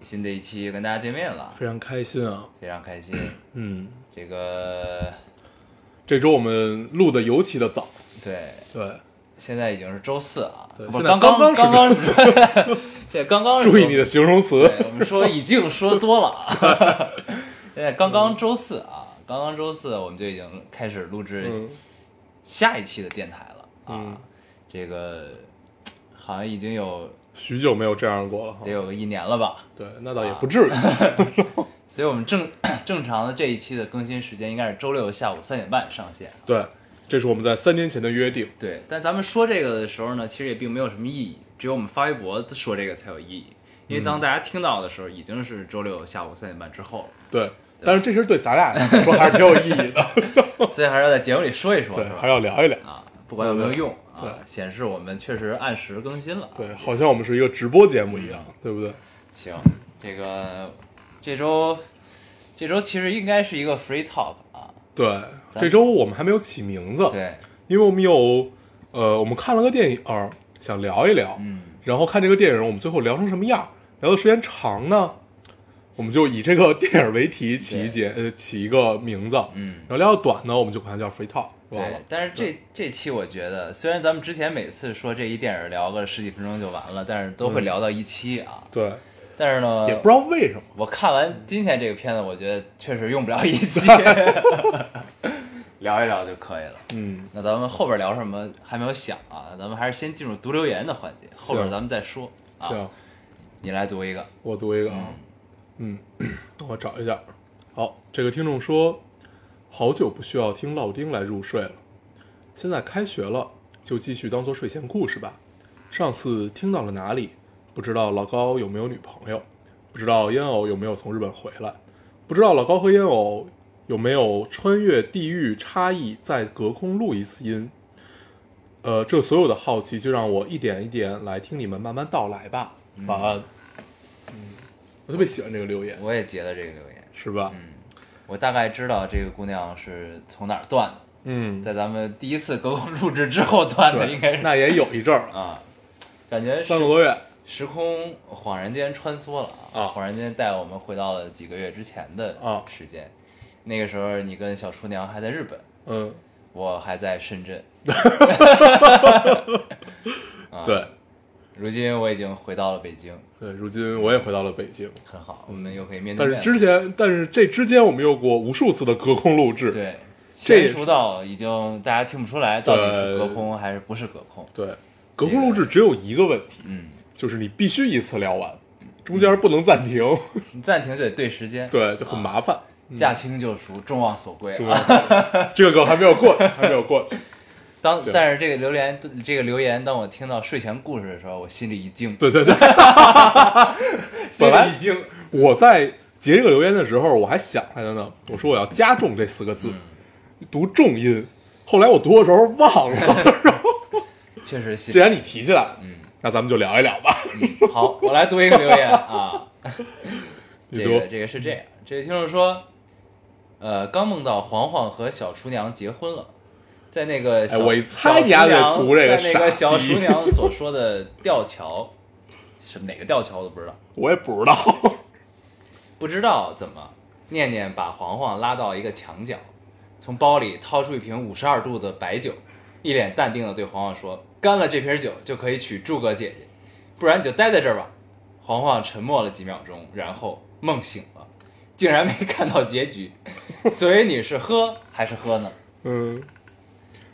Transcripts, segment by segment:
新的一期跟大家见面了，非常开心啊。非常开心。嗯，这个这周我们录的尤其的早，对，对，现在已经是周四啊，对现在不刚刚刚刚现在刚刚 注意你的形容词，我们说已经说多了。啊。现在刚刚周四啊，刚刚周四我们就已经开始录制嗯。下一期的电台了。啊。嗯。这个好像已经有许久没有这样过了得。有个一年了吧，对，那倒也不至于。所以我们正 正常的这一期的更新时间应该是周六下午三点半上线。对，这是我们在三年前的约定。对，但咱们说这个的时候呢，其实也并没有什么意义，只有我们发微博说这个才有意义。因为当大家听到的时候，已经是周六下午三点半之后了，对，但是这事儿对咱俩来说还是挺有意义的。所以还是要在节目里说一说，对还是要聊一聊。啊，不管有没有用啊，对。显示我们确实按时更新了。对，好像我们是一个直播节目一样，对不对？行，这个这周这周其实应该是一个 free talk 啊，对，这周我们还没有起名字，对，因为我们有，呃，我们看了个电影，想聊一聊，嗯，然后看这个电影，我们最后聊成什么样？聊的时间长呢，我们就以这个 电影为题起一节，呃，起一个名字，嗯。然后聊的短呢，我们就管它叫 free talk，对，，但是这这期我觉得，虽然咱们之前每次说这一电影聊个十几分钟就完了，但是都会聊到一期啊。对，但是呢，也不知道为什么，我看完今天这个片子，我觉得确实用不了一期，聊一聊就可以了。嗯，那咱们后边聊什么还没有想啊，咱们还是先进入读留言的环节，后边咱们再说啊。行，你来读一个，我读一个啊，嗯，我找一下，好，这个听众说，好久不需要听老丁来入睡了，现在开学了，就继续当做睡前故事吧。上次听到了哪里？不知道老高有没有女朋友？不知道烟偶有没有从日本回来？不知道老高和烟偶有没有穿越地域差异再隔空录一次音？呃，这所有的好奇就让我一点一点来听你们慢慢道来吧。晚安。嗯，我特别喜欢这个留言，我也截了这个留言，是吧？嗯，我大概知道这个姑娘是从哪儿断的，嗯，在咱们第一次隔空录制之后断的，应该是那也有一阵儿，啊，感觉三个多月。时空恍然间穿梭了啊恍然间带我们回到了几个月之前的啊时间。那个时候，你跟小厨娘还在日本，嗯，我还在深圳。啊对如今我已经回到了北京，对，如今我也回到了北京，很好，我们又可以面对但面但。是之前，但是这之间我们有过无数次的隔空录制。对，这也是娴熟到已经大家听不出来到底是隔空还是不是隔空。对，隔空录制只有一个问题，嗯，就是你必须一次聊完，中间不能暂停，你暂停就得对时间，对，就很麻烦。驾轻就熟，众望所归这个梗还没有过去，还没有过去。当但是这个留言，这个留言，当我听到睡前故事的时候，我心里一惊，对对对，本来心里一惊，我在截这个留言的时候，我还想来着呢，我说我要加重这四个字，嗯读重音。后来我读的时候忘了，确实心既然你提起来了，嗯那咱们就聊一聊吧。嗯好，我来读一个留言啊，这个这个是这样，这位听众说，呃，刚梦到黄黄和小厨娘结婚了。在那个小、哎我一猜你还读这个在那个小厨娘所说的吊桥，是哪个吊桥我都不知道。我也不知道，不知道怎么，念念把黄黄拉到一个墙角，从包里掏出一瓶五十二度的白酒，一脸淡定的对黄黄说：“干了这瓶酒就可以娶诸葛姐姐，不然你就待在这儿吧。”黄黄沉默了几秒钟，然后梦醒了，竟然没看到结局。所以你是喝还是喝呢？嗯，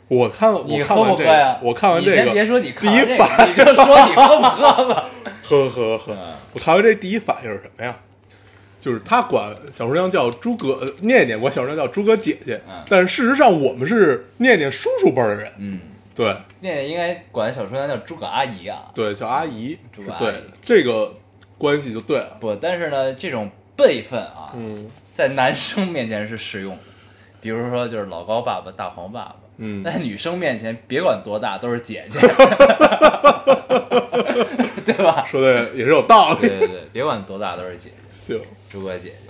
我看我你喝不看完这喝呀？个，？我看完这你先别个，说你看第一反你就说你 喝不喝吧。喝喝喝。嗯，我看完这第一反应是什么呀？就是他管小厨娘叫诸葛，呃念念管小厨娘叫诸葛姐姐嗯，但是事实上我们是念念叔叔辈儿的人，嗯，对。念念应该管小厨娘叫诸葛阿姨啊。对，叫阿姨，诸葛阿姨。对这个关系就对了，不，但是呢，这种辈分啊，嗯，在男生面前是适用。的，比如说就是老高爸爸、大黄爸爸，嗯。在女生面前别管多大都是姐姐，对吧？说的也是有道理。对对对，别管多大都是姐姐，行，朱哥姐姐，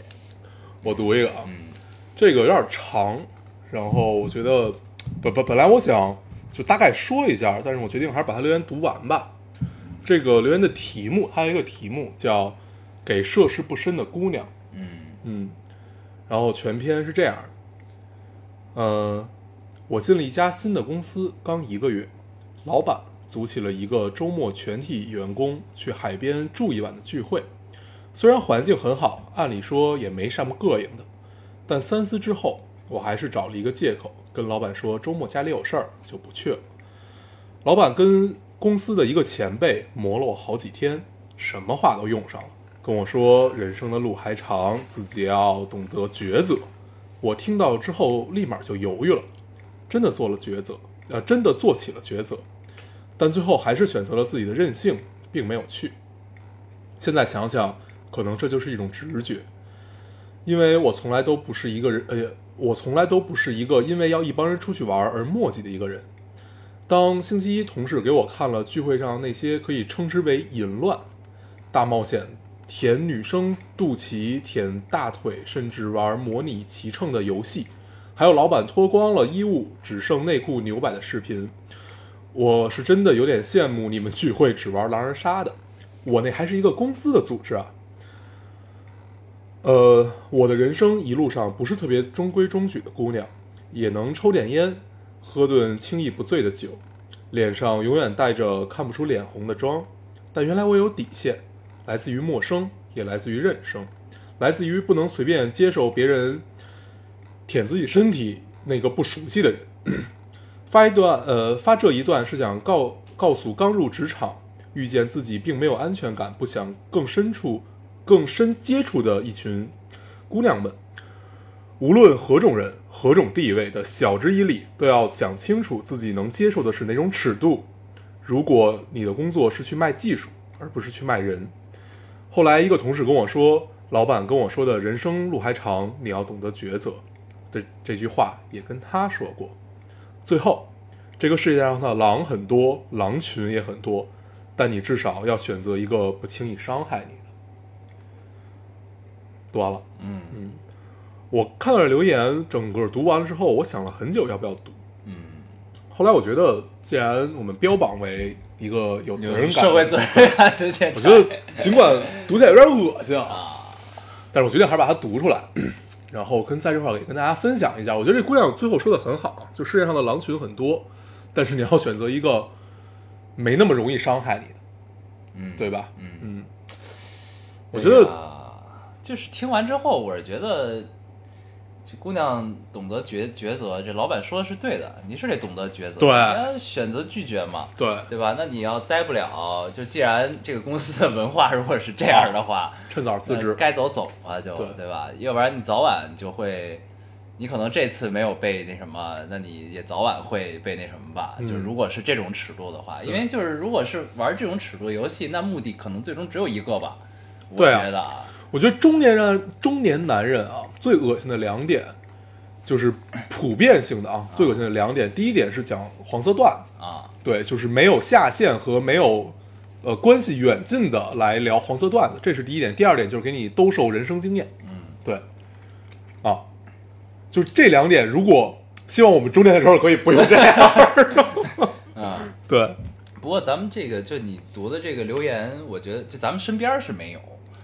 我读一个啊，嗯。这个有点长，然后我觉得本本本来我想就大概说一下，但是我决定还是把它留言读完吧。这个留言的题目，它有一个题目叫“给涉世不深的姑娘”，嗯。嗯，然后全篇是这样。的，嗯，我进了一家新的公司，刚一个月，老板组起了一个周末全体员工去海边住一晚的聚会。虽然环境很好，按理说也没什么膈应的，但三思之后，我还是找了一个借口跟老板说周末家里有事儿，就不去了。老板跟公司的一个前辈磨了我好几天，什么话都用上了，跟我说人生的路还长，自己要懂得抉择。我听到之后立马就犹豫了，真的做了抉择，呃，真的做起了抉择，但最后还是选择了自己的任性，并没有去。现在想想，可能这就是一种直觉，因为我从来都不是一个人，呃，我从来都不是一个因为要一帮人出去玩而磨叽的一个人。当星期一同事给我看了聚会上那些可以称之为淫乱、大冒险、舔女生肚脐、舔大腿，甚至玩模拟骑乘的游戏，还有老板脱光了衣物只剩内裤牛摆的视频，我是真的有点羡慕你们聚会只玩狼人杀的。我那还是一个公司的组织啊。呃，我的人生一路上不是特别中规中矩的姑娘，也能抽点烟，喝顿轻易不醉的酒，脸上永远带着看不出脸红的妆。但原来我有底线，来自于陌生，也来自于认生，来自于不能随便接受别人舔自己身体那个不熟悉的人。发一段，呃，发这一段是想告告诉刚入职场、遇见自己并没有安全感、不想更深处、更深接触的一群姑娘们，无论何种人、何种地位的晓之以理，都要想清楚自己能接受的是哪种尺度。如果你的工作是去卖技术，而不是去卖人。后来一个同事跟我说，老板跟我说的“人生路还长，你要懂得抉择”的这句话也跟他说过。最后，这个世界上的狼很多，狼群也很多，但你至少要选择一个不轻易伤害你的。读完了，嗯嗯，我看到了留言，整个读完了之后，我想了很久要不要读。嗯，后来我觉得，既然我们标榜为一个有责任感、社会责任感的电台，我觉得尽管读起来有点恶心，啊，但是我决定还是把它读出来，然后跟在这块儿也跟大家分享一下。我觉得这姑娘最后说的很好，就世界上的狼群很多，但是你要选择一个没那么容易伤害你的，嗯，对吧？嗯嗯，我觉得哎就是听完之后，我是觉得这姑娘懂得抉抉择，这老板说的是对的，你是得懂得抉择，对你要选择拒绝嘛，对，对吧？那你要待不了，就既然这个公司的文化如果是这样的话，趁早辞职。该走走吧，就对吧？要不然你早晚就会，你可能这次没有被那什么，那你也早晚会被那什么吧？嗯就是如果是这种尺度的话，因为就是如果是玩这种尺度游戏，那目的可能最终只有一个吧。我觉得啊，我觉得中年人中年男人啊，最恶心的两点，就是普遍性的啊，最恶心的两点。第一点是讲黄色段子，啊，对，就是没有下限和没有呃关系远近的来聊黄色段子，这是第一点。第二点就是给你兜售人生经验，嗯，对，啊，就是这两点，如果希望我们中年的时候可以不用这样，啊。对。不过咱们这个就你读的这个留言，我觉得就咱们身边是没有，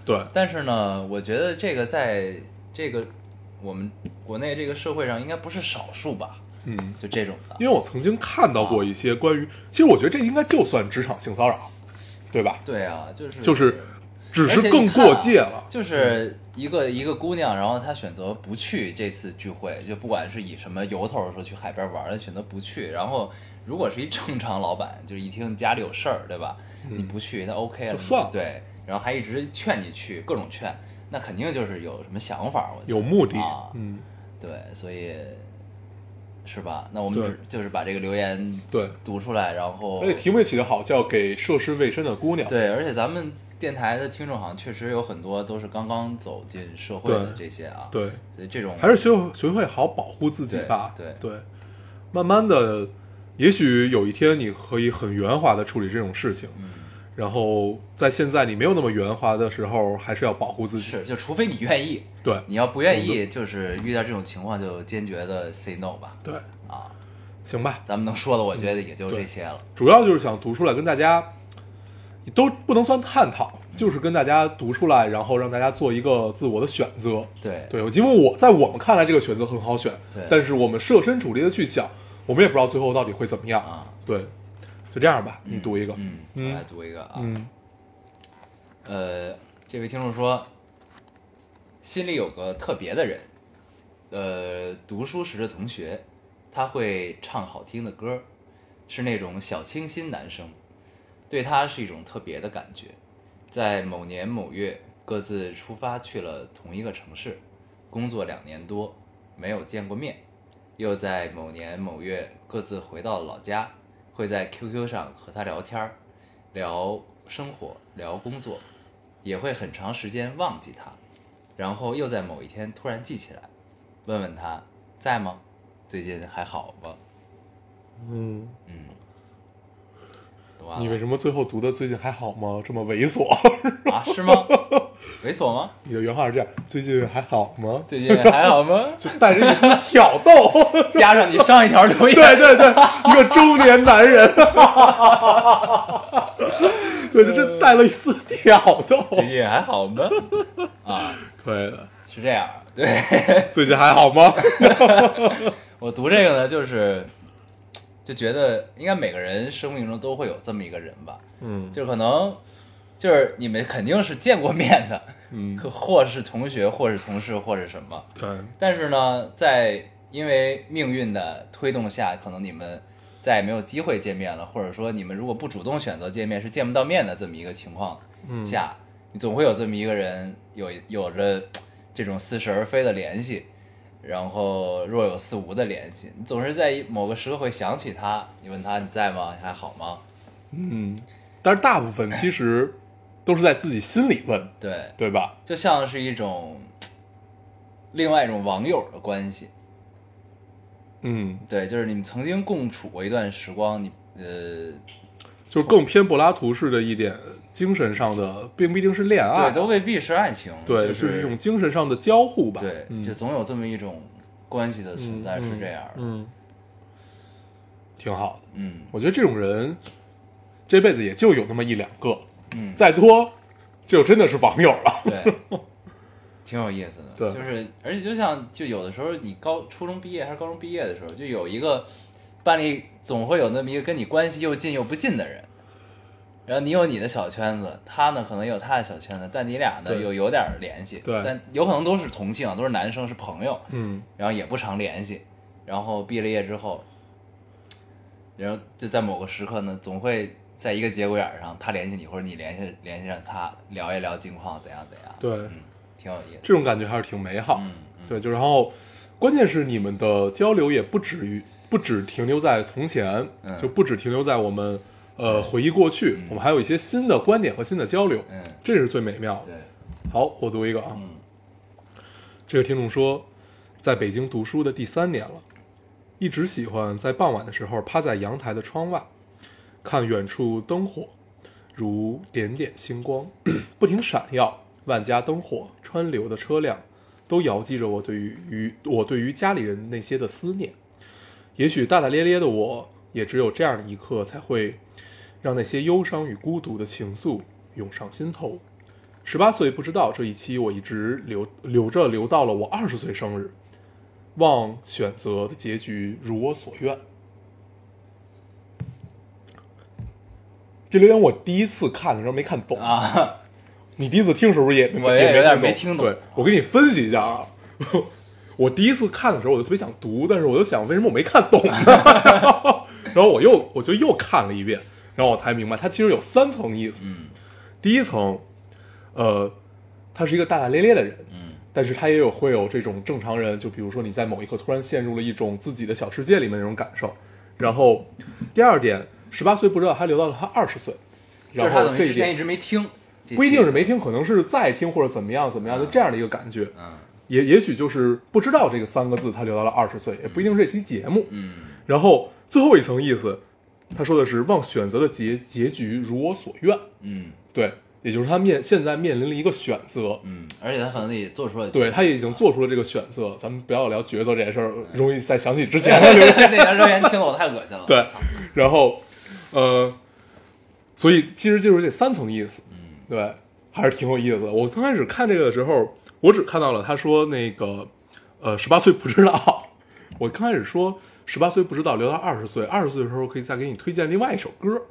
对，但是呢，我觉得这个在这个我们国内这个社会上应该不是少数吧？嗯，就这种的，因为我曾经看到过一些关于，其实我觉得这应该就算职场性骚扰，对吧？对啊，就是就是只是更过界了，就是一个一个姑娘，然后她选择不去这次聚会，就不管是以什么由头说去海边玩，她选择不去。然后如果是一正常老板，就是一听家里有事儿，对吧？你不去，那 OK 啊，就算了对，然后还一直劝你去，各种劝，那肯定就是有什么想法，我觉得有目的啊，嗯，对，所以是吧？那我们对只就是把这个留言对。读出来，然后而且题目也起得好，叫“给涉世未深的姑娘”。对，而且咱们电台的听众好像确实有很多都是刚刚走进社会的这些啊，对，所以这种还是学会学会好保护自己吧。对对，慢慢的，也许有一天你可以很圆滑的处理这种事情，嗯然后在现在你没有那么圆滑的时候，还是要保护自己。是，就除非你愿意，对你要不愿意，就是遇到这种情况就坚决的 say no 吧。对，啊，行吧。咱们能说的，我觉得也就这些了。主要就是想读出来跟大家，都不能算探讨，就是跟大家读出来，然后让大家做一个自我的选择。对对，因为我在我们看来这个选择很好选对，但是我们设身处地的去想，我们也不知道最后到底会怎么样。啊，对，就这样吧，你读一个。嗯，嗯我来读一个啊，嗯呃，这位听众说，心里有个特别的人，呃，读书时的同学，他会唱好听的歌，是那种小清新男生，对他是一种特别的感觉。在某年某月，各自出发去了同一个城市，工作两年多，没有见过面，又在某年某月各自回到了老家，会在 QQ 上和他聊天儿，聊生活，聊工作，也会很长时间忘记他，然后又在某一天突然记起来，问问他在吗？最近还好吗？嗯，嗯，读完了你为什么最后读的最近还好吗？这么猥琐？啊？是吗？猥琐吗？你的原话是这样：最近还好吗？最近还好吗？就带着一丝挑逗。加上你上一条留言，对对对，一个中年男人，对，就是带了一丝挑逗。最近还好吗？啊，可以的，是这样，对最近还好吗？我读这个呢，就是就觉得应该每个人生命中都会有这么一个人吧，嗯。就可能就是你们肯定是见过面的，嗯，可或是同学，或是同事，或是什么，对，但是呢，在因为命运的推动下，可能你们再也没有机会见面了，或者说你们如果不主动选择见面，是见不到面的这么一个情况嗯。下，你总会有这么一个人有有着这种似是而非的联系，然后若有似无的联系，你总是在某个时刻会想起他，你问他你在吗？你还好吗？嗯，但是大部分其实都是在自己心里问，对，对吧？就像是一种另外一种网友的关系。嗯，对，就是你们曾经共处过一段时光，你呃，就是更偏柏拉图式的一点精神上的，并不一定是恋爱，对，都未必是爱情，对，就就是一种精神上的交互吧。对，嗯。就总有这么一种关系的存在，嗯是这样的，嗯，挺好的。嗯。我觉得这种人这辈子也就有那么一两个，嗯，再多就真的是网友了。对，挺有意思的，对。就是而且就像就有的时候你高初中毕业还是高中毕业的时候，就有一个班里总会有那么一个跟你关系又近又不近的人。然后你有你的小圈子，他呢可能有他的小圈子，但你俩呢对。又有点联系，对。但有可能都是同性啊，都是男生，是朋友，嗯。然后也不常联系，然后毕了业之后，然后就在某个时刻呢，总会在一个节骨眼上，他联系你，或者你联系联系上他，聊一聊近况，怎样怎样，对，嗯，挺有意思，这种感觉还是挺美好。嗯对，就然后关键是你们的交流也不止于不止停留在从前，嗯。就不止停留在我们呃回忆过去，我们还有一些新的观点和新的交流，嗯，这是最美妙的。对，好，我读一个啊，嗯这个听众说，在北京读书的第三年了，一直喜欢在傍晚的时候趴在阳台的窗外，看远处灯火如点点星光，不停闪耀。万家灯火川流的车辆，都遥寄着我对于于我对于家里人那些的思念。也许大大咧咧的我，也只有这样的一刻，才会让那些忧伤与孤独的情愫涌上心头。十八岁不知道这一期我一直留留着留到了我二十岁生日，望选择的结局如我所愿。这留言我第一次看的时候没看懂，啊，你第一次听是不是也也没听懂对，我给你分析一下啊。我第一次看的时候，我就特别想读，但是我就想，为什么我没看懂呢？然后我又我就又看了一遍，然后我才明白，它其实有三层意思。嗯第一层，呃，他是一个大大咧咧的人，嗯但是他也有会有这种正常人，就比如说你在某一刻突然陷入了一种自己的小世界里面那种感受。然后第二点，十八岁不知道他留到了他二十岁，然后这一点等于之前一直没听，不一定是没听，可能是在听或者怎么样怎么样，就这样的一个感觉。嗯也也许就是不知道这个三个字，他留到了二十岁，也不一定是这期节目。嗯然后最后一层意思，他说的是望选择的结结局如我所愿。嗯对，也就是他面现在面临了一个选择，嗯，而且他可能也做出了对，他也已经做出了这个选择。咱们不要聊抉择这件事儿，容易再想起之 前的。那条留言听得我太恶心了。对然后，呃，所以其实就是这三层意思，嗯对，还是挺有意思的。我刚开始看这个的时候，我只看到了他说那个，呃，十八岁不知道。我刚开始说十八岁不知道，留到二十岁，二十岁的时候可以再给你推荐另外一首歌，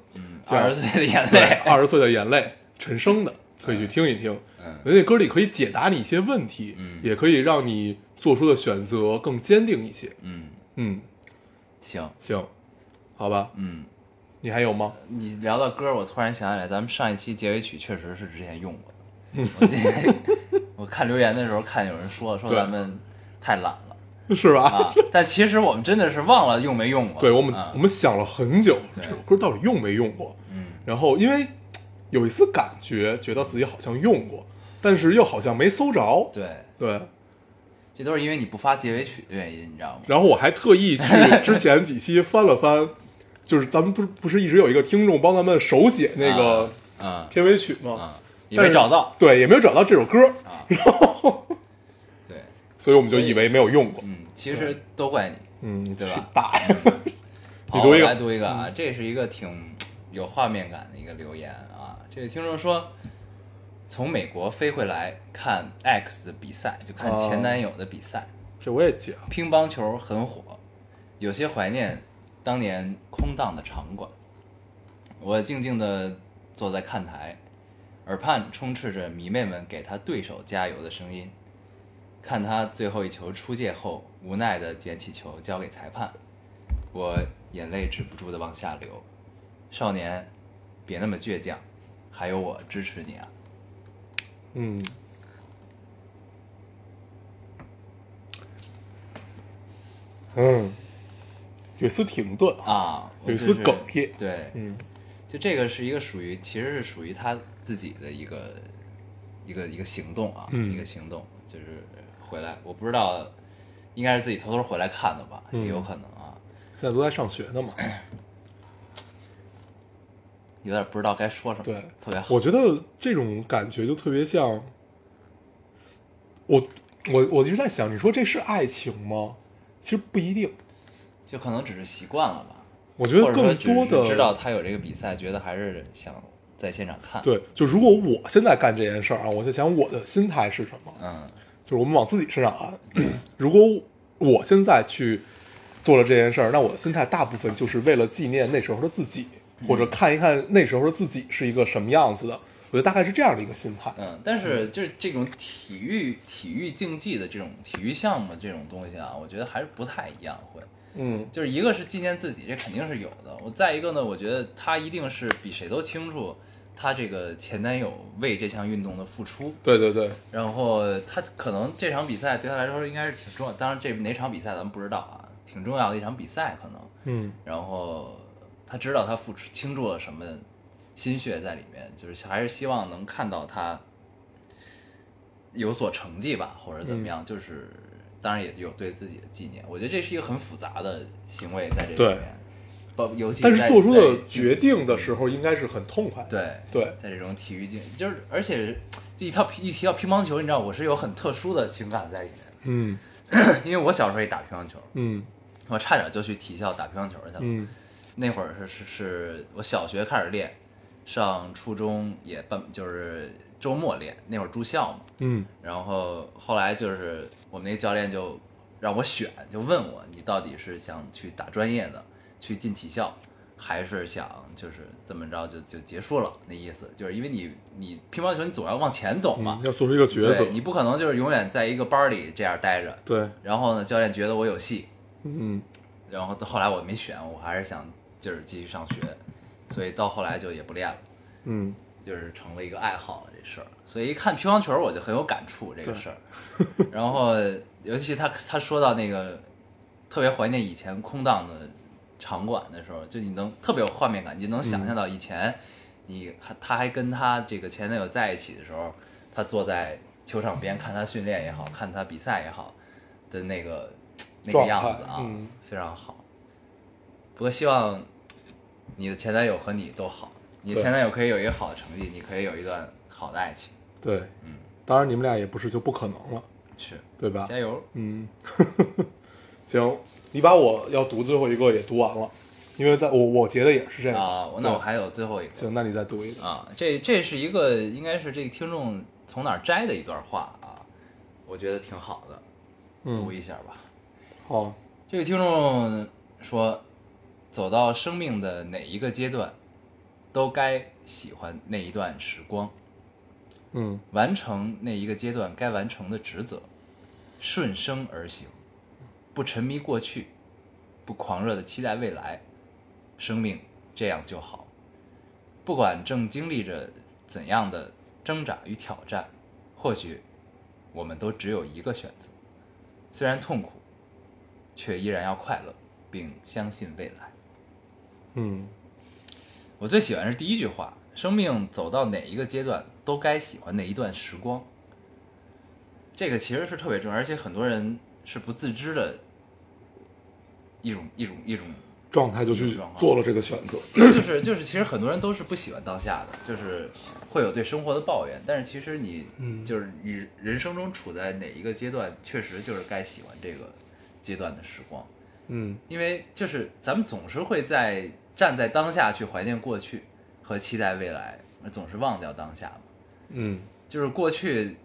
叫二十岁的眼，泪，二十岁的眼泪，陈升的，可以去听一听。嗯那歌里可以解答你一些问题，嗯也可以让你做出的选择更坚定一些。嗯，嗯，行，行，好吧，嗯，你还有吗？你聊到歌，我突然想起来，咱们上一期结尾曲确实是之前用过的。我看留言的时候，看有人说说咱们太懒了 是吧？啊，但其实我们真的是忘了用没用过。对我们，啊我们想了很久，这首歌到底用没用过？嗯然后因为有一丝感觉，觉得自己好像用过，但是又好像没搜着。对，对，这都是因为你不发结尾曲的原因，你知道吗？然后我还特意去 之前几期翻了翻，就是咱们不是不是一直有一个听众帮咱们手写那个啊片尾曲吗？啊，也没找到。对，也没有找到这首歌，啊，对，所以我们就以为没有用过。嗯，其实都怪你。嗯，对吧去大爷，你好，读一个来读一个啊，这是一个挺有画面感的一个留言啊。这个听众说，从美国飞回来看 X 的比赛，就看前男友的比赛，这我也记了。乒乓球很火，有些怀念当年空荡的场馆。我静静的坐在看台，耳畔充斥着迷妹们给他对手加油的声音。看他最后一球出界后，无奈的捡起球交给裁判，我眼泪止不住的往下流。少年，别那么倔强，还有我支持你啊！嗯，嗯，有一丝停顿啊，有一丝哽咽。对，嗯就这个是一个属于，其实是属于他自己的一个一个一个行动啊，嗯一个行动，就是回来，我不知道，应该是自己偷偷回来看的吧，嗯也有可能啊，现在都在上学呢嘛。有点不知道该说什么，对，特别好，我觉得这种感觉就特别像，我我我一直在想，你说这是爱情吗？其实不一定，就可能只是习惯了吧，我觉得更多的知道他有这个比赛，觉得还是想在现场看，，对，就如果我现在干这件事儿啊，我在想我的心态是什么，嗯就是我们往自己身上安。如果我现在去做了这件事儿，那我的心态大部分就是为了纪念那时候的自己，或者看一看那时候的自己是一个什么样子的。我觉得大概是这样的一个心态。嗯，但是就是这种体育体育竞技的这种体育项目这种东西啊，我觉得还是不太一样，会。嗯就是一个是纪念自己，这肯定是有的。我再一个呢，我觉得他一定是比谁都清楚他这个前男友为这项运动的付出，对对对，然后他可能这场比赛对他来说应该是挺重要。当然，这哪场比赛咱们不知道啊，挺重要的一场比赛可能。嗯然后他知道他付出倾注了什么心血在里面，就是还是希望能看到他有所成绩吧，或者怎么样，就是当然也有对自己的纪念。我觉得这是一个很复杂的行为在这里面，包尤其但是做出的决定的时候，应该是很痛快的。对对，在这种体育竞，就是而且一套一提到乒乓球，你知道我是有很特殊的情感在里面嗯，因为我小时候也打乒乓球，嗯我差点就去体校打乒乓球去了。嗯那会儿是是是我小学开始练，上初中也半就是周末练，那会儿住校嘛，嗯然后后来就是我们那个教练就让我选，就问我你到底是想去打专业的，去进体校，还是想就是怎么着就就结束了？那意思就是因为你你乒乓球你总要往前走嘛嗯，，要做出一个抉择对。你不可能就是永远在一个班里这样待着。对，然后呢，教练觉得我有戏，嗯然后到后来我没选，我还是想就是继续上学，所以到后来就也不练了。嗯就是成了一个爱好这事儿，所以一看乒乓球我就很有感触这个事儿。然后尤其他他说到那个特别怀念以前空荡的场馆的时候，就你能特别有画面感，你就能想象到以前你还他还跟他这个前男友在一起的时候，他坐在球场边看他训练也好看他比赛也好的那个那个样子啊，嗯。非常好。不过希望你的前男友和你都好，你的前男友可以有一个好的成绩，你可以有一段好的爱情，对，嗯，当然你们俩也不是就不可能了，是对吧？加油。嗯，行，你把我要读最后一个也读完了，因为在我我觉得也是这样。啊，那我还有最后一个。行，那你再读一个。啊，这这是一个应该是这个听众从哪儿摘的一段话啊，我觉得挺好的，读嗯，一下吧。好，这个听众说，走到生命的哪一个阶段，都该喜欢那一段时光，嗯。完成那一个阶段该完成的职责，顺生而行，不沉迷过去，不狂热的期待未来，生命这样就好。不管正经历着怎样的挣扎与挑战，或许我们都只有一个选择，虽然痛苦，却依然要快乐，并相信未来。嗯我最喜欢是第一句话：生命走到哪一个阶段，都该喜欢那一段时光。这个其实是特别重要，而且很多人是不自知的一种一种一种，状态就去做了这个选择。就是就是，其实很多人都是不喜欢当下的，就是会有对生活的抱怨。但是其实你嗯就是你人生中处在哪一个阶段，确实就是该喜欢这个阶段的时光。嗯因为就是咱们总是会在站在当下去怀念过去和期待未来，总是忘掉当下嘛。嗯就是过去，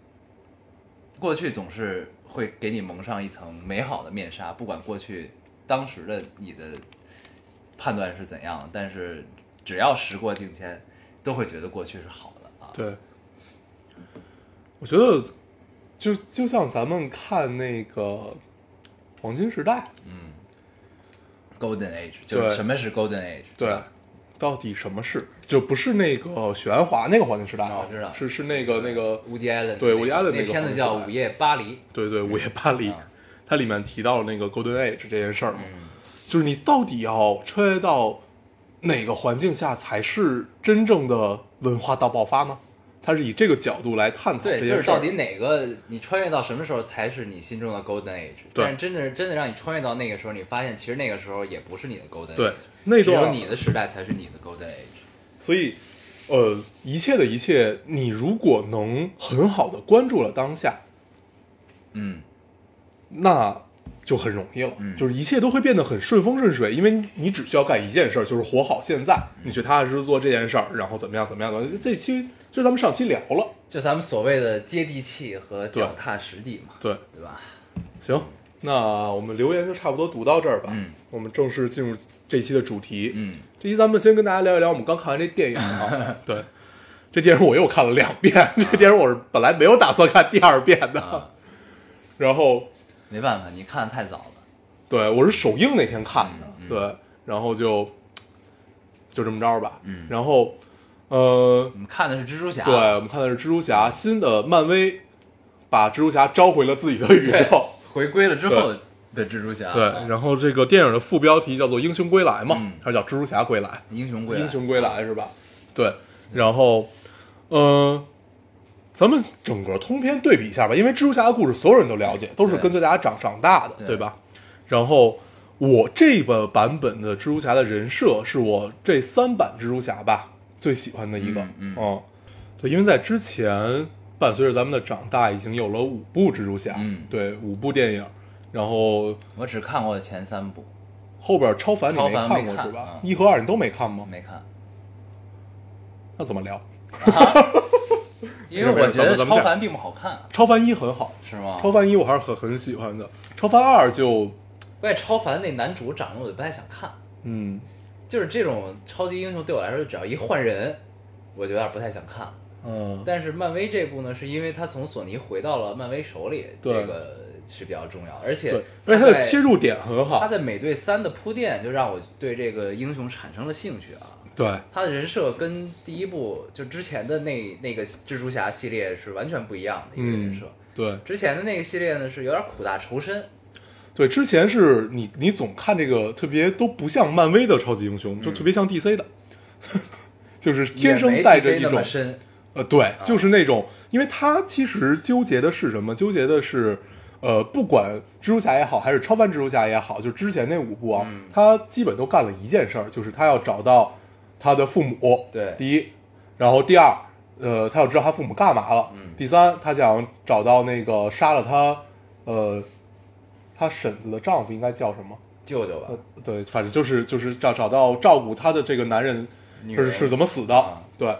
过去总是会给你蒙上一层美好的面纱，不管过去当时的你的判断是怎样，但是只要时过境迁，都会觉得过去是好的啊。对，我觉得就就像咱们看那个黄金时代，嗯，Golden Age 就是什么是 Golden Age？对吧，到底什么是？就不是那个许鞍华那个黄金时代啊哦，知道是是那个那个，Woody Allen 对那 Woody Allen 那那个片子叫《午夜巴黎》。对对，午夜巴黎啊，它里面提到了那个 Golden Age 这件事儿嘛，嗯就是你到底要穿越到哪个环境下才是真正的文化大爆发呢？它是以这个角度来探讨这。就是到底哪个你穿越到什么时候才是你心中的 Golden Age？但是真的真的让你穿越到那个时候，你发现其实那个时候也不是你的 Golden Age，对那只有你的时代才是你的 Golden Age。所以，呃，一切的一切，你如果能很好的关注了当下，嗯，那就很容易了，嗯就是一切都会变得很顺风顺水，因为你只需要干一件事儿，就是活好现在，嗯你去踏踏实实做这件事儿，然后怎么样怎么样的。这期就咱们上期聊了，就咱们所谓的接地气和脚踏实地嘛，对，对吧？行，那我们留言就差不多读到这儿吧，嗯，我们正式进入这期的主题，嗯，这期咱们先跟大家聊一聊我们刚看完这电影啊，对，这电影我又看了两遍，这电影我是本来没有打算看第二遍的，啊。然后没办法，你看的太早了。对我是首映那天看的，嗯嗯。对，然后就就这么着吧，嗯。然后呃，我们看的是蜘蛛侠，对我们看的是蜘蛛侠新的漫威把蜘蛛侠召回了自己的宇对宙。回归了之后的蜘蛛侠，对，然后这个电影的副标题叫做《英雄归来》嘛，嗯。还是叫《蜘蛛侠归来》？英雄归来，英雄归来是吧？对，然后，嗯，咱们整个通篇对比一下吧，因为蜘蛛侠的故事所有人都了解，都是跟随大家长长大的，对。对吧？然后我这个版本的蜘蛛侠的人设是我这三版蜘蛛侠吧最喜欢的一个，嗯。嗯对，因为在之前伴随着咱们的长大，已经有了五部蜘蛛侠，嗯。对，五部电影，然后我只看过前三部，后边超凡你超没看看过是吧？啊。一和二你都没看吗？没看，那怎么聊？因为我 觉得超凡并不好看，超凡一很好，是吗？超凡一我还是很很喜欢的，超凡二就关键超凡那男主长得我就不太想看，嗯。就是这种超级英雄对我来说，只要一换人，我就有点不太想看。了。嗯。但是漫威这部呢，是因为他从索尼回到了漫威手里，这个是比较重要，而且，而且他的切入点很好。他，在美队三的铺垫，就让我对这个英雄产生了兴趣啊。对。他的人设跟第一部就之前的那那个蜘蛛侠系列是完全不一样的一个人嗯设。对。之前的那个系列呢是有点苦大仇深，对，之前是你你总看这个特别都不像漫威的超级英雄，嗯。就特别像 DC 的，就是天生带着一种深，呃，对，就是那种，因为他其实纠结的是什么？纠结的是，呃，不管蜘蛛侠也好，还是超凡蜘蛛侠也好，就之前那五部啊，嗯他基本都干了一件事儿，就是他要找到他的父母。对第一，然后第二，呃，他要知道他父母干嘛了。嗯第三，他想找到那个杀了他，呃，他婶子的丈夫应该叫什么？舅舅吧呃，，对，反正就是就是找找到照顾他的这个男人是是怎么死的，啊对。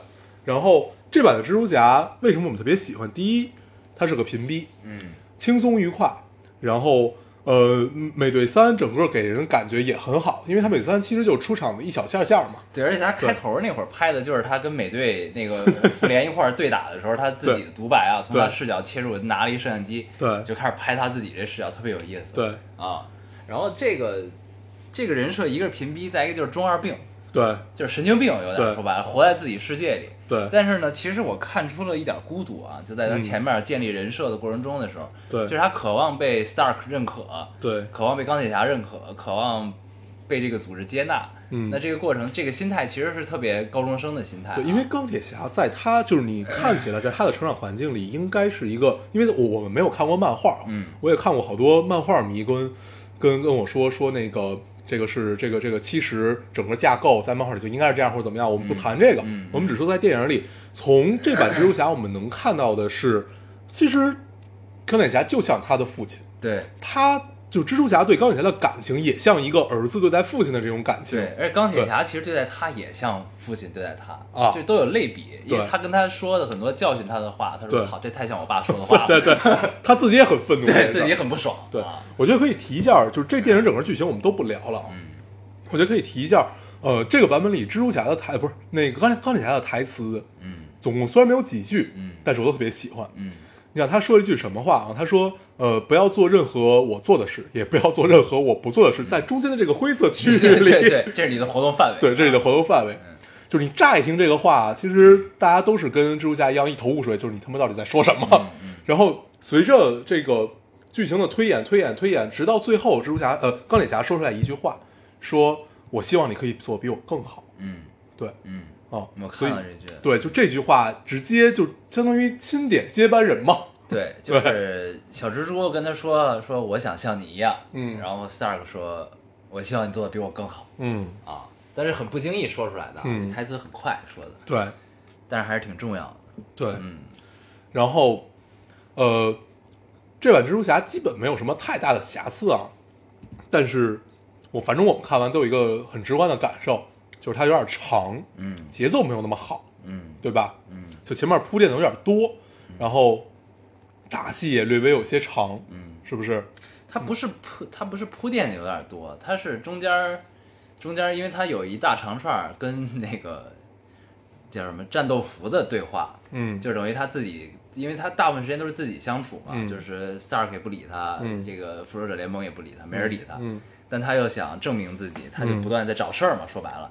然后这版的蜘蛛侠为什么我们特别喜欢？第一，他是个贫逼，嗯，轻松愉快。然后呃，美队三整个给人感觉也很好，因为他美队三其实就出场的一小下下嘛，对，而且他开头那会儿拍的就是他跟美队那个复联一块儿对打的时候，他自己的独白啊，从他视角切入，拿了一摄像机，对。就开始拍他自己这视角，特别有意思。对。啊，然后这个这个人设，一个是贫逼，再一个就是中二病，对。就是神经病，有点说白了，活在自己世界里。对。但是呢，其实我看出了一点孤独啊，就在他嗯前面建立人设的过程中的时候，对。就是他渴望被 Stark 认可，对。渴望被钢铁侠认可，渴望被这个组织接纳。嗯。那这个过程，这个心态其实是特别高中生的心态、啊。对，因为钢铁侠在他就是你看起来在他的成长环境里，应该是一个，因为我我们没有看过漫画，嗯，我也看过好多漫画迷跟跟跟我说说那个这个是这个这个其实整个架构在漫画里就应该是这样或者怎么样，我们不谈这个，嗯嗯我们只说在电影里，从这版蜘蛛侠我们能看到的是，其实钢铁侠就像他的父亲，对。他就蜘蛛侠对钢铁侠的感情也像一个儿子对待父亲的这种感情，对，而且钢铁侠其实对待他也像父亲对待他，啊就都有类比，因为他跟他说的很多教训他的话，他说：“对操，这太像我爸说的话了。”对对，他自己也很愤怒，对自己也很不爽。对啊，我觉得可以提一下，就是这电影整个剧情我们都不聊了啊。嗯我觉得可以提一下，呃，这个版本里蜘蛛侠的台不是那个钢铁钢铁侠的台词，嗯总共虽然没有几句，嗯但是我都特别喜欢。嗯你想他说了一句什么话啊？他说：“呃，不要做任何我做的事，也不要做任何我不做的事，在中间的这个灰色区 域对里，对对，这是你的活动范围。对，这是你的活动范围。就是你乍一听这个话，其实大家都是跟蜘蛛侠一样一头雾水，就是你他妈到底在说什么？嗯嗯 然后随着这个剧情的推演、推演、推演，直到最后，蜘蛛侠呃钢铁侠说出来一句话，说我希望你可以做比我更好。嗯对嗯，啊，我所以看了这句。对，就这句话直接就相当于钦点接班人嘛。对，就是小蜘蛛跟他说说我想像你一样，嗯。然后 Stark 说我希望你做的比我更好。嗯，啊，但是很不经意说出来的台词很快说的，对。但是还是挺重要的。对。嗯。然后呃，这版蜘蛛侠基本没有什么太大的瑕疵啊，但是我反正我们看完都有一个很直观的感受，就是它有点长，嗯。节奏没有那么好，嗯。对吧？嗯。就前面铺垫的有点多，然后打戏也略微有些长，嗯，是不是？它不是铺，它不是铺垫的有点多，它是中间儿中间儿，因为它有一大长串跟那个叫什么战斗服的对话，嗯，就等于他自己，因为他大部分时间都是自己相处嘛，嗯就是 Stark 也不理他，嗯这个复仇者联盟也不理他，没人理他，嗯但他又想证明自己，他就嗯不断地在找事儿嘛，说白了，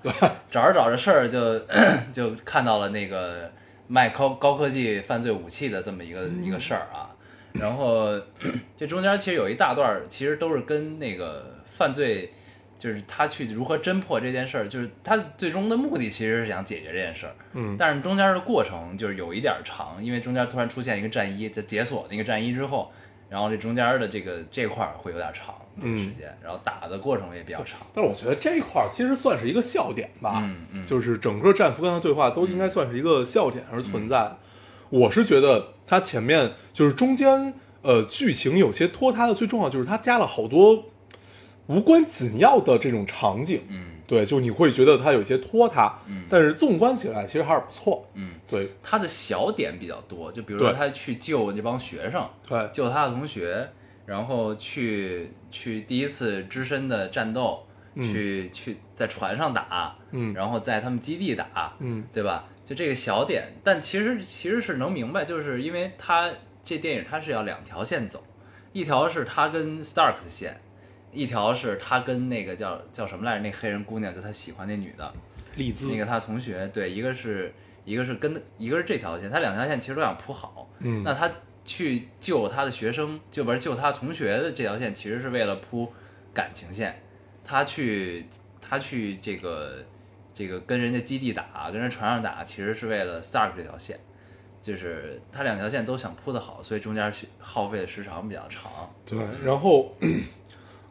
找着找着事儿就 就看到了那个卖高高科技犯罪武器的这么一个、一个事儿啊，然后这中间其实有一大段儿，其实都是跟那个犯罪。就是他去如何侦破这件事儿，就是他最终的目的其实是想解决这件事儿，嗯。但是中间的过程就是有一点儿长，因为中间突然出现一个战衣，在解锁那个战衣之后，然后这中间的这个这块儿会有点长这个时间，然后打的过程也比较长。但是我觉得这一块儿其实算是一个笑点吧，嗯嗯。就是整个战俘跟他对话都应该算是一个笑点而存在。的。我是觉得他前面就是中间呃剧情有些拖沓的，最重要就是他加了好多无关紧要的这种场景，嗯。对，就你会觉得他有些拖沓，嗯。但是纵观起来其实还是不错，嗯，对。他的小点比较多，就比如说他去救那帮学生，对。救他的同学，然后去去第一次只身的战斗，嗯。去去在船上打，嗯。然后在他们基地打，嗯。对吧？就这个小点，但其实其实是能明白，就是因为他这电影它是要两条线走，一条是他跟 Stark 的线，一条是他跟那个叫叫什么来着，那黑人姑娘，就他喜欢那女的，丽兹。那个他同学，对，一个是一个是跟一个是这条线，他两条线其实都想铺好，嗯。那他去救他的学生，就不是救他同学的这条线，其实是为了铺感情线，他去他去这个这个跟人家基地打，跟人船上打，其实是为了 Stark 这条线，就是他两条线都想铺的好，所以中间耗费的时长比较长。对，然后，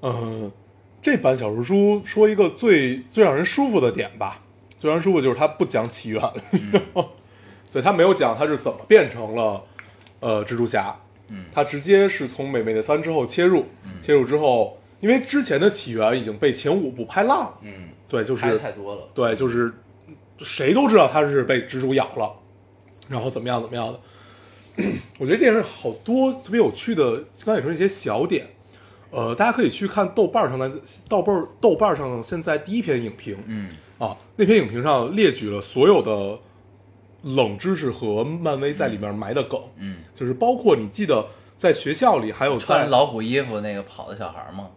呃，这版小说书说一个最最让人舒服的点吧，最让人舒服就是他不讲起源，对，他没有讲他是怎么变成了呃蜘蛛侠，嗯他直接是从美美的三之后切入，切入之后，因为之前的起源已经被前五部拍烂了，嗯，对，就拍是的太多了。对，就是谁都知道他是被蜘蛛咬了，然后怎么样怎么样的。我觉得电影好多特别有趣的，刚才也说一些小点，呃，大家可以去看豆瓣上的豆瓣豆瓣上现在第一篇影评，嗯啊，那篇影评上列举了所有的冷知识和漫威在里面埋的梗，嗯，就是包括你记得在学校里还有穿，老虎衣服那个跑的小孩吗？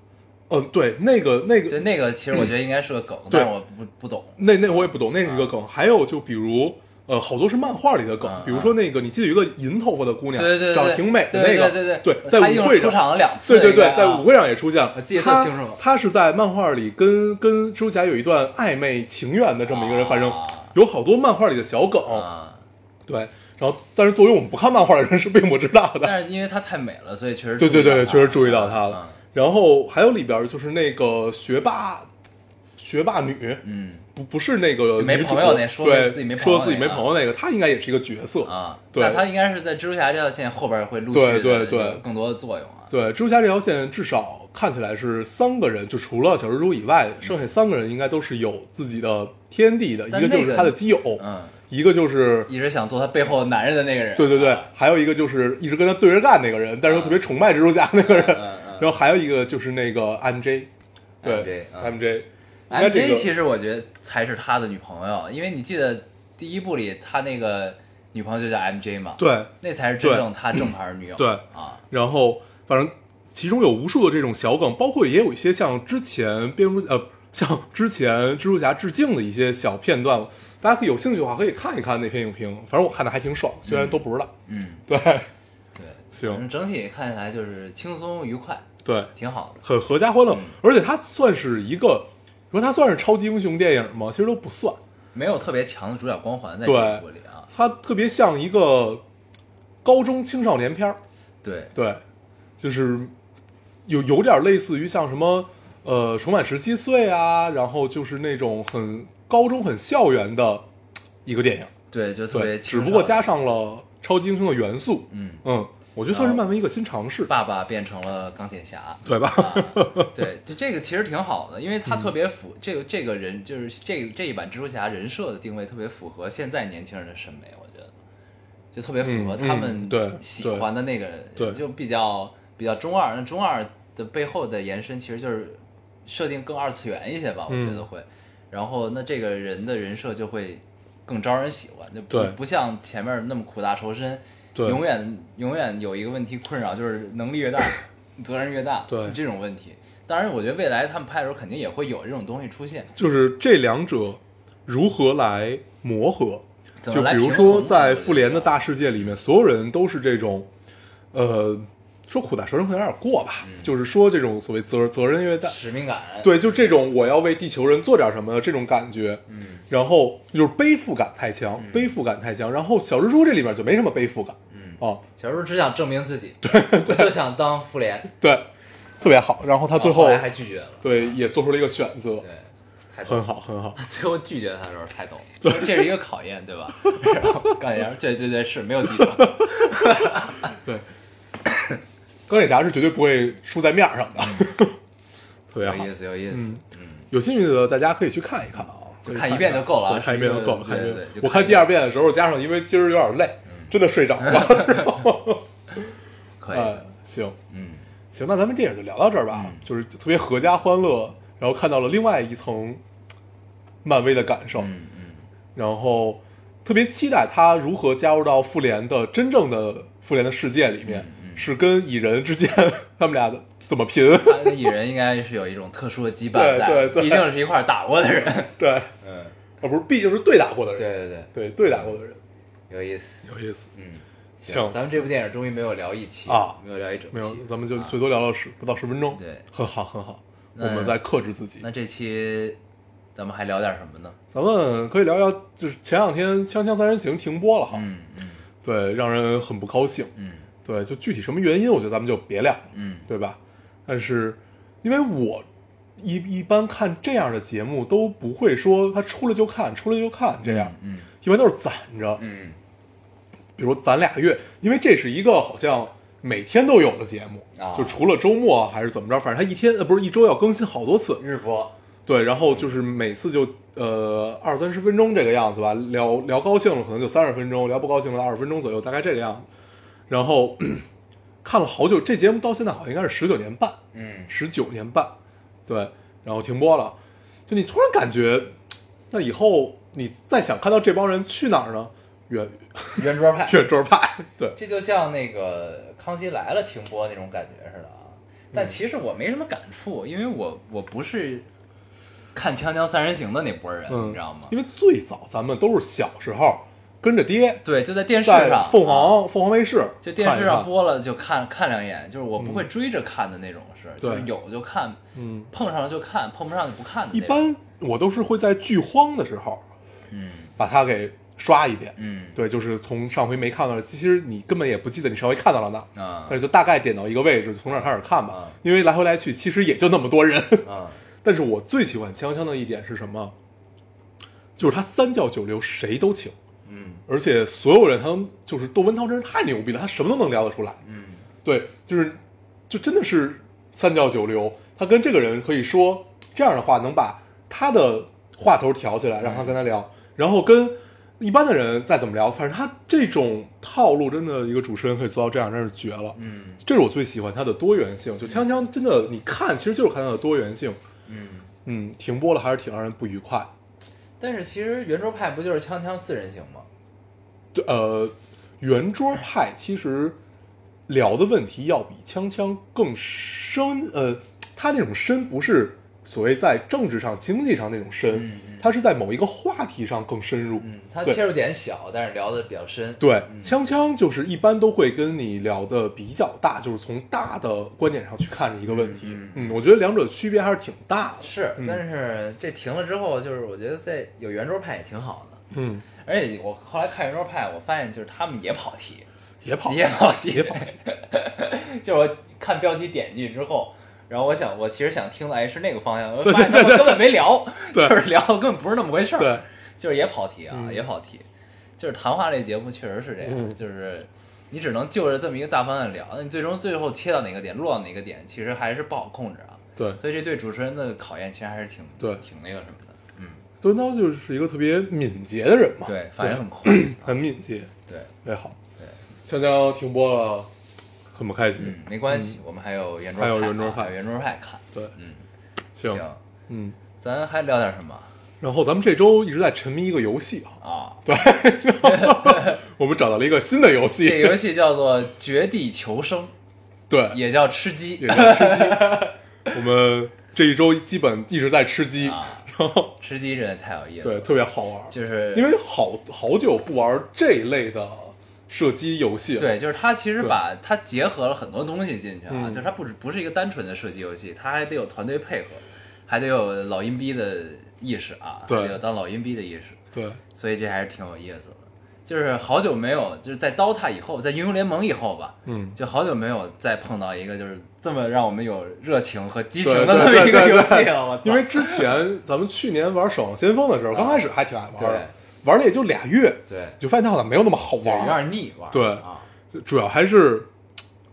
嗯、对，那个那个对，那个其实我觉得应该是个梗，对但我不不懂。那那我也不懂，那是一个梗。还有就比如，呃，好多是漫画里的梗，嗯比如说那个，你记得有一个银头发的姑娘，对对对，长得挺美的那个，对对对在舞会上出，场了两次，对对对在舞会上也出现了。记得他特清楚她是在漫画里跟跟蜘蛛侠有一段暧昧情缘的这么一个人，啊反正有好多漫画里的小梗，啊。对。然后，但是作为我们不看漫画的人是并不知道的。但是因为它太美了，所以确实对对对，确实注意到他嗯了。然后还有里边就是那个学霸，学霸女，嗯不不是那个就没朋友那说对自己没朋友说自己没那个朋友那个，她应该也是一个角色嗯啊，对那她应该是在蜘蛛侠这条线后边会陆续对对对更多的作用啊。对，蜘蛛侠这条线至少看起来是三个人，就除了小蜘蛛以外，剩下三个人应该都是有自己的天地的。一个就是他的基友，嗯，一个就是一直想做他背后男人的那个人。对对对啊，还有一个就是一直跟他对着干那个人，但是又特别崇拜蜘蛛侠那个人。然后还有一个就是那个 MJ，对 MJ 嗯 MJ，应该这 MJ 其实我觉得才是他的女朋友，因为你记得第一部里他那个女朋友就叫 MJ 嘛，，对那才是真正他正牌女友。对啊，然后反正其中有无数的这种小梗，包括也有一些像之前蝙蝠呃，像之前蜘蛛侠致敬的一些小片段，大家可以有兴趣的话可以看一看那篇影评，反正我看的还挺爽，虽然都不知道。嗯，对。对，行。整体看起来就是轻松愉快，对，挺好的。很合家欢乐，嗯。而且它算是一个，你说它算是超级英雄电影吗？其实都不算，没有特别强的主角光环在对。这一部里啊。它特别像一个高中青少年片儿，对，对，就是有有点类似于像什么呃重返十七岁啊，然后就是那种很高中很校园的一个电影，对，就特别只不过加上了超级英雄的元素，嗯，嗯，我觉得算是漫威一个新尝试，爸爸变成了钢铁侠，对吧？啊，对，就这个其实挺好的，因为他特别嗯符、这个这个人就是这个这一版蜘蛛侠人设的定位特别符合现在年轻人的审美，我觉得就特别符合嗯他们喜欢的那个，对就比较比较中二。那中二的背后的延伸其实就是设定更二次元一些吧，我嗯觉得会。然后那这个人的人设就会更招人喜欢，就不不像前面那么苦大仇深，对永远永远有一个问题困扰，就是能力越大，责任越大，对这种问题。当然，我觉得未来他们拍的时候肯定也会有这种东西出现。就是这两者如何来磨合？怎么来就比如说，在复联的大世界里面，所有人都是这种，呃，说苦大仇深可能有点过吧，嗯就是说这种所谓责责任越大，使命感，对，就这种我要为地球人做点什么的这种感觉，嗯，然后就是背负感太强，背负感太强。然后小蜘蛛这里面就没什么背负感，嗯，啊，小蜘蛛只想证明自己，对，我就想当复联，对，特别好。然后他最后后还拒绝了，对也做出了一个选择，对。很好，很好。最后拒绝他的时候太逗了，这是一个考验，对吧？然后钢铁侠对对对是没有记住，对，钢铁侠是绝对不会输在面儿上的，特别好。有意。思有意思，嗯。嗯，有兴趣的大家可以去看一看啊，就看一遍就够了看一遍就够了。看一遍对对我看第二遍的时候，加上因为今儿有点累，真的睡着了。可以，哎，行。嗯，行，那咱们电影就聊到这儿吧，就是特别合家欢乐，然后看到了另外一层漫威的感受，嗯嗯，然后特别期待他如何加入到复联的真正的复联的世界里面，是跟蚁人之间 他们俩的怎么拼？他跟蚁人应该是有一种特殊的羁绊在，对对。对毕竟是一块打过的人，对，嗯，啊不是，毕竟是对打过的人，对对对，对对打过的人，有意思，有意思。嗯，行咱们这部电影终于没有聊一期啊没有聊一整期，没有，咱们就啊最多聊了十不到十分钟，对。很好很好，我们在克制自己那这期咱们还聊点什么呢？咱们可以聊聊，就是前两天《锵锵三人行》停播了哈，嗯嗯。对，让人很不高兴。嗯对，就具体什么原因，我觉得咱们就别聊，嗯对吧？但是因为我一一般看这样的节目都不会说他出来就看，出来就看这样，嗯一般都是攒着。嗯比如攒俩月，因为这是一个好像每天都有的节目，啊就除了周末还是怎么着，反正他一天呃不是一周要更新好多次，日播，对，然后就是每次就呃二三十分钟这个样子吧，聊聊高兴了可能就三十分钟，聊不高兴了二十分钟左右，大概这个样子。然后 看了好久，这节目到现在好像应该是十九年半，嗯十九年半，对，然后停播了，就你突然感觉，那以后你再想看到这帮人去哪儿呢？圆圆桌派，圆桌派，对，这就像那个《康熙来了》停播那种感觉似的啊。但其实我没什么感触，因为我我不是看《锵锵三人行》的那波人，嗯，你知道吗？因为最早咱们都是小时候跟着爹对，就在电视在上，凤啊凰凤凰卫视就电视上播了就看看两眼，就是我不会追着看的那种是，对就是有就看，嗯，碰上了就看，碰不上就不看的一那种。般我都是会在剧荒的时候嗯把它给刷一遍。嗯对，就是从上回没看到的，其实你根本也不记得你上回看到了哪，啊但是就大概点到一个位置，从那儿开始看吧啊。因为来回来去其实也就那么多人。啊 但是我最喜欢锵锵的一点是什么？就是他三教九流谁都请，嗯而且所有人他都就是窦文涛真是太牛逼了，他什么都能聊得出来。嗯对，就是就真的是三教九流。他跟这个人可以说这样的话，能把他的话头挑起来，让他跟他聊，然后跟一般的人再怎么聊，反正他这种套路，真的一个主持人可以做到这样，真是绝了。嗯这是我最喜欢他的多元性。就锵锵真的，你看其实就是看他的多元性。嗯。嗯，停播了还是挺让人不愉快的。但是其实圆桌派不就是锵锵四人行吗？对呃，圆桌派其实聊的问题要比锵锵更深，呃，他那种深不是所谓在政治上、经济上那种深，嗯嗯他是在某一个话题上更深入。嗯，他切入点小，但是聊的比较深。对，嗯锵锵就是一般都会跟你聊的比较大，就是从大的观点上去看一个问题。嗯嗯我觉得两者区别还是挺大的。是，嗯但是这停了之后，就是我觉得在有圆桌派也挺好的。嗯，而且我后来看圆桌派，我发现就是他们也跑题，也跑，也跑题，也跑题。就是我看标题点进去之后，然后我想，我其实想听的哎是那个方向，我对发现根本没聊，就是聊根本不是那么回事儿，对，就是也跑题啊，嗯也跑题，就是谈话类节目确实是这样，嗯就是你只能就着这么一个大方向聊，那你最终最后切到哪个点，落到哪个点，其实还是不好控制啊。对，所以这对主持人的考验其实还是挺对挺那个什么的，嗯，窦文涛就是一个特别敏捷的人嘛，对，反应很快，很敏捷，对，特别好。对，锵锵停播了，很不开心。嗯，没关系，我们还有圆桌还有派圆桌派。啊还有圆桌派看，对，嗯，行，嗯。咱还聊点什么？然后咱们这周一直在沉迷一个游戏啊，啊？对，我们找到了一个新的游戏，这游戏叫做《绝地求生》，对，也叫吃鸡。也叫吃鸡。我们这一周基本一直在吃鸡，啊，然后。吃鸡真的太有意思对，特别好玩，就是因为好好久不玩这一类的射击游戏，对，就是它其实把它结合了很多东西进去啊，嗯。就是它不只不是一个单纯的射击游戏，它还得有团队配合，还得有老阴逼的意识啊，对。还得有当老阴逼的意识，对。所以这还是挺有意思的。就是好久没有，就是在 DOTA 以后，在英雄联盟以后吧，嗯，就好久没有再碰到一个就是这么让我们有热情和激情的这么一个游戏了。因为之前咱们去年玩《守望先锋》的时候，刚开始还挺爱玩对。的，玩了也就俩月，对，就发现它好像没有那么好玩，有，点腻玩。对啊，主要还是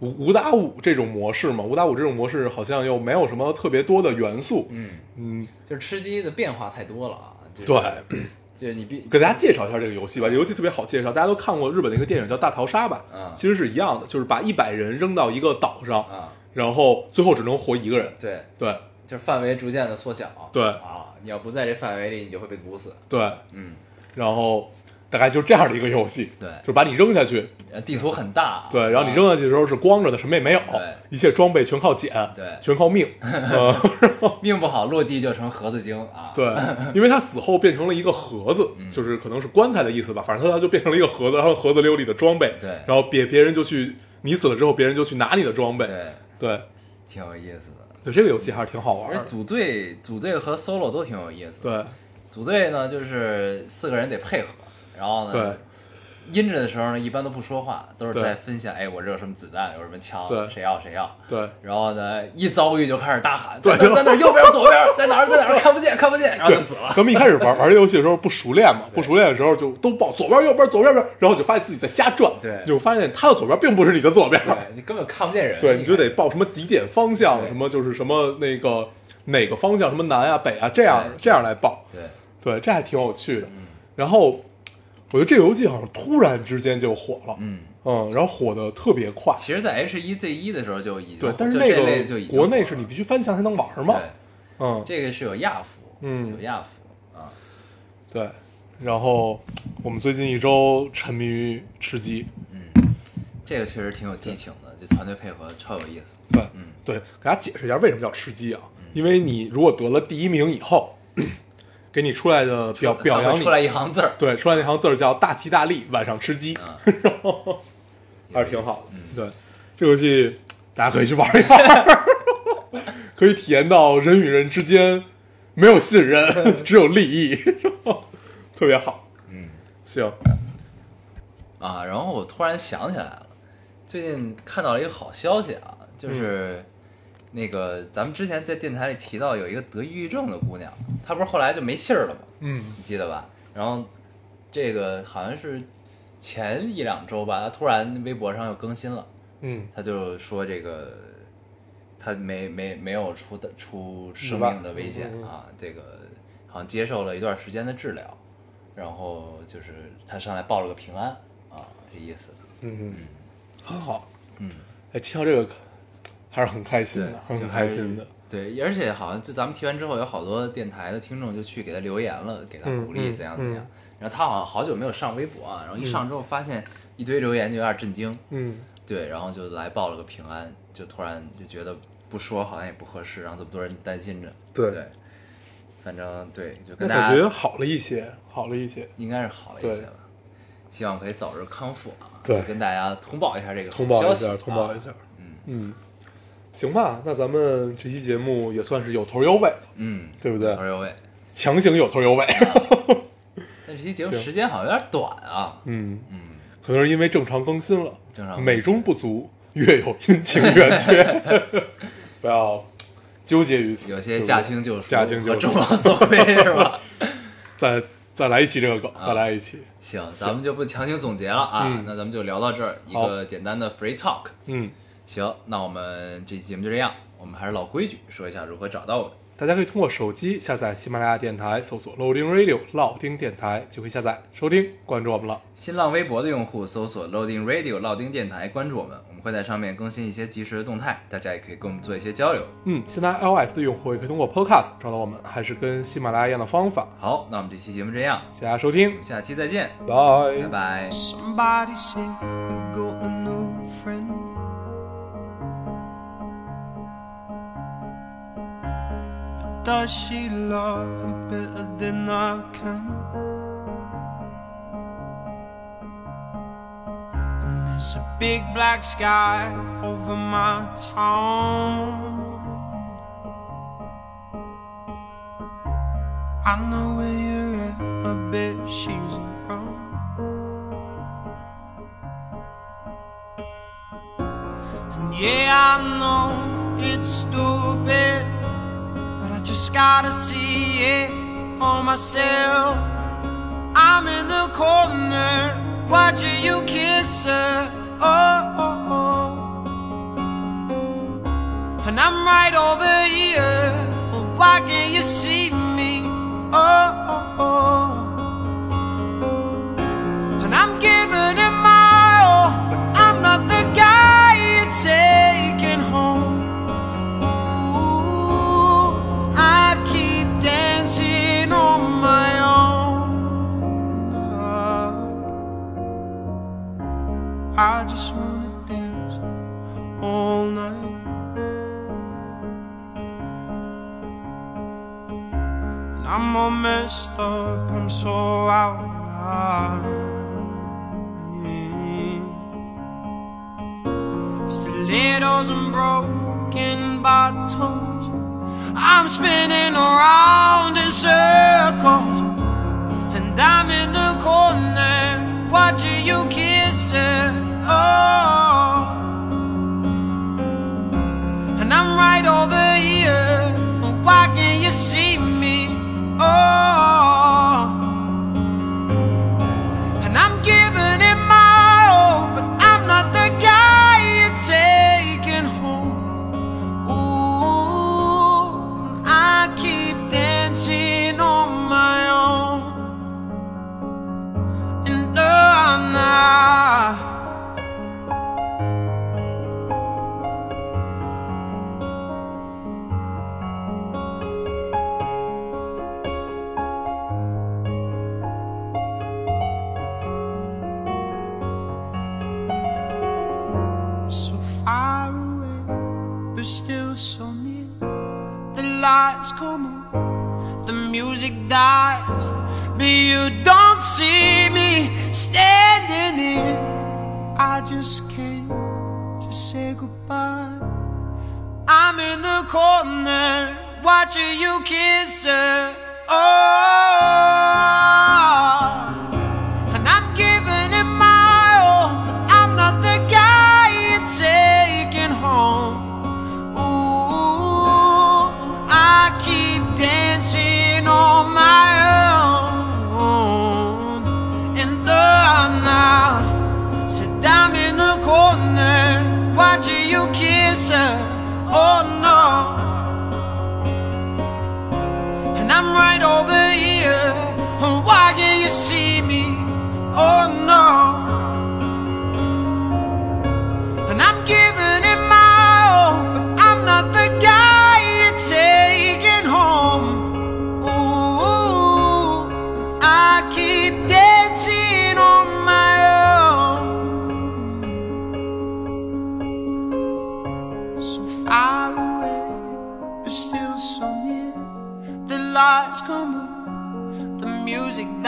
五五打五这种模式嘛，五打五这种模式好像又没有什么特别多的元素，嗯，嗯，就是吃鸡的变化太多了啊。就是对，就是你必给大家介绍一下这个游戏吧。这游戏特别好介绍，大家都看过日本的一个电影叫《大逃杀》吧？嗯其实是一样的，就是把一百人扔到一个岛上，啊，然后最后只能活一个人。对，对就是范围逐渐的缩小。对啊，你要不在这范围里，你就会被毒死。对，嗯，然后大概就这样的一个游戏，对。就是把你扔下去，呃地图很大。对，然后你扔啊下去的时候是光着的，什么也没有。对，一切装备全靠捡，对。全靠命，嗯 命不好，落地就成盒子精啊。对，因为他死后变成了一个盒子，嗯。就是可能是棺材的意思吧，反正他就变成了一个盒子，然后盒子里有你的装备，对。然后别别人就去，你死了之后，别人就去拿你的装备，对，对。挺有意思的。对，这个游戏还是挺好玩的。而组队组队和 solo 都挺有意思。，对组队呢就是四个人得配合，然后呢对，阴着的时候呢一般都不说话，都是在分享，哎，我这有什么子弹，有什么枪对，谁要谁要。对然后呢，一遭遇就开始大喊，对在哪右边左边，在哪儿在哪儿，看不见看不见，然后就死了。咱们一开始玩玩这游戏的时候不熟练嘛，不熟练的时候就都报左边右边左边边，然后就发现自己在瞎转，对就发现他的左边并不是你的左边，对你根本看不见人，对，你就得报什么几点方向，什么就是什么那个哪个方向，什么南啊北啊这样这样来报，对，对，这还挺有趣的。然后我觉得这个游戏好像突然之间就火了，嗯，嗯，然后火的特别快，其实，在 H 一 Z 一的时候就已经对，但是就那个国内是你必须翻墙才能玩嘛，对，嗯，这个是有亚服，嗯有亚服啊，对。然后我们最近一周沉迷于吃鸡，嗯这个确实挺有激情的，这团队配合超有意思。对，嗯对，给大家解释一下为什么叫吃鸡啊？因为你如果得了第一名以后，给你出来的表表扬你。出，来一行字儿，对，出来那行字儿叫“大吉大利，晚上吃鸡”，啊，还是挺好。的。嗯。对，这个游戏大家可以去玩一玩，可以体验到人与人之间没有信任，只有利益，特别好。嗯。行，啊，然后我突然想起来了，最近看到了一个好消息啊，就是那个咱们之前在电台里提到有一个得抑郁症的姑娘，她不是后来就没信儿了吗？嗯你记得吧？然后这个好像是前一两周吧，她突然微博上又更新了，嗯她就说这个她没没没有出的出生命的危险啊，这个好像接受了一段时间的治疗，然后就是她上来报了个平安啊，这意思。嗯，很好。嗯，哎，听到这个还是很开心对的，，很就还是开心的。。对，而且好像就咱们提完之后，有好多电台的听众就去给他留言了，给他鼓励嗯怎样怎样。嗯然后他好像好久没有上微博啊，然后一上之后发现一堆留言就有点震惊，嗯，对，然后就来报了个平安，就突然就觉得不说好像也不合适，然后这么多人担心着。对对，反正对，就跟大家感觉家好了一些，好了一些。应该是好了一些对吧。希望可以早日康复啊！对跟大家通报一下这个好通报消息一下，通报一下啊。嗯嗯，行吧，那咱们这期节目也算是有头有尾，嗯，对不对有头有尾。强行有头有尾。但这期节目时间好像有点短啊。嗯，嗯，可能是因为正常更新了，正常美中不足，月有阴晴圆缺，不要纠结于此。有些驾轻就熟，驾轻就熟和众望所归是吧？再再来一期这个梗，啊再来一期。行，咱们就不强行总结了啊，嗯那咱们就聊到这儿，一个简单的 free talk。嗯，行，那我们这期节目就这样，我们还是老规矩，说一下如何找到我们。大家可以通过手机下载喜马拉雅电台，搜索 Loading Radio 老丁电台，就可以下载收听，关注我们了。新浪微博的用户搜索 Loading Radio 老丁电台，关注我们，我们会在上面更新一些及时的动态，大家也可以跟我们做一些交流。嗯，现在 iOS 的用户也可以通过 Podcast 找到我们，还是跟喜马拉雅一样的方法。好，那我们这期节目这样，谢谢大家收听我，们下期再见，拜拜拜。Somebody say Does she love you better than I can? And there's a big black sky over my town. I know where you're at, I bet she's around. And yeah, I know it's stupid, just gotta see it for myself. I'm in the corner watching you kiss her. Oh, oh, oh. And I'm right over here. Why can't you see me? Oh, oh, oh. I just wanna dance all night. And I'm all messed up, I'm so out of line. Stilettos and broken bottles. I'm spinning around in circles, and I'm in the corner watching you kiss it oh. stars, but you don't see me standing here. I just came to say goodbye. I'm in the corner watching you kiss her. Oh.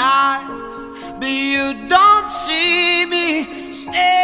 eyes, but you don't see me. Stay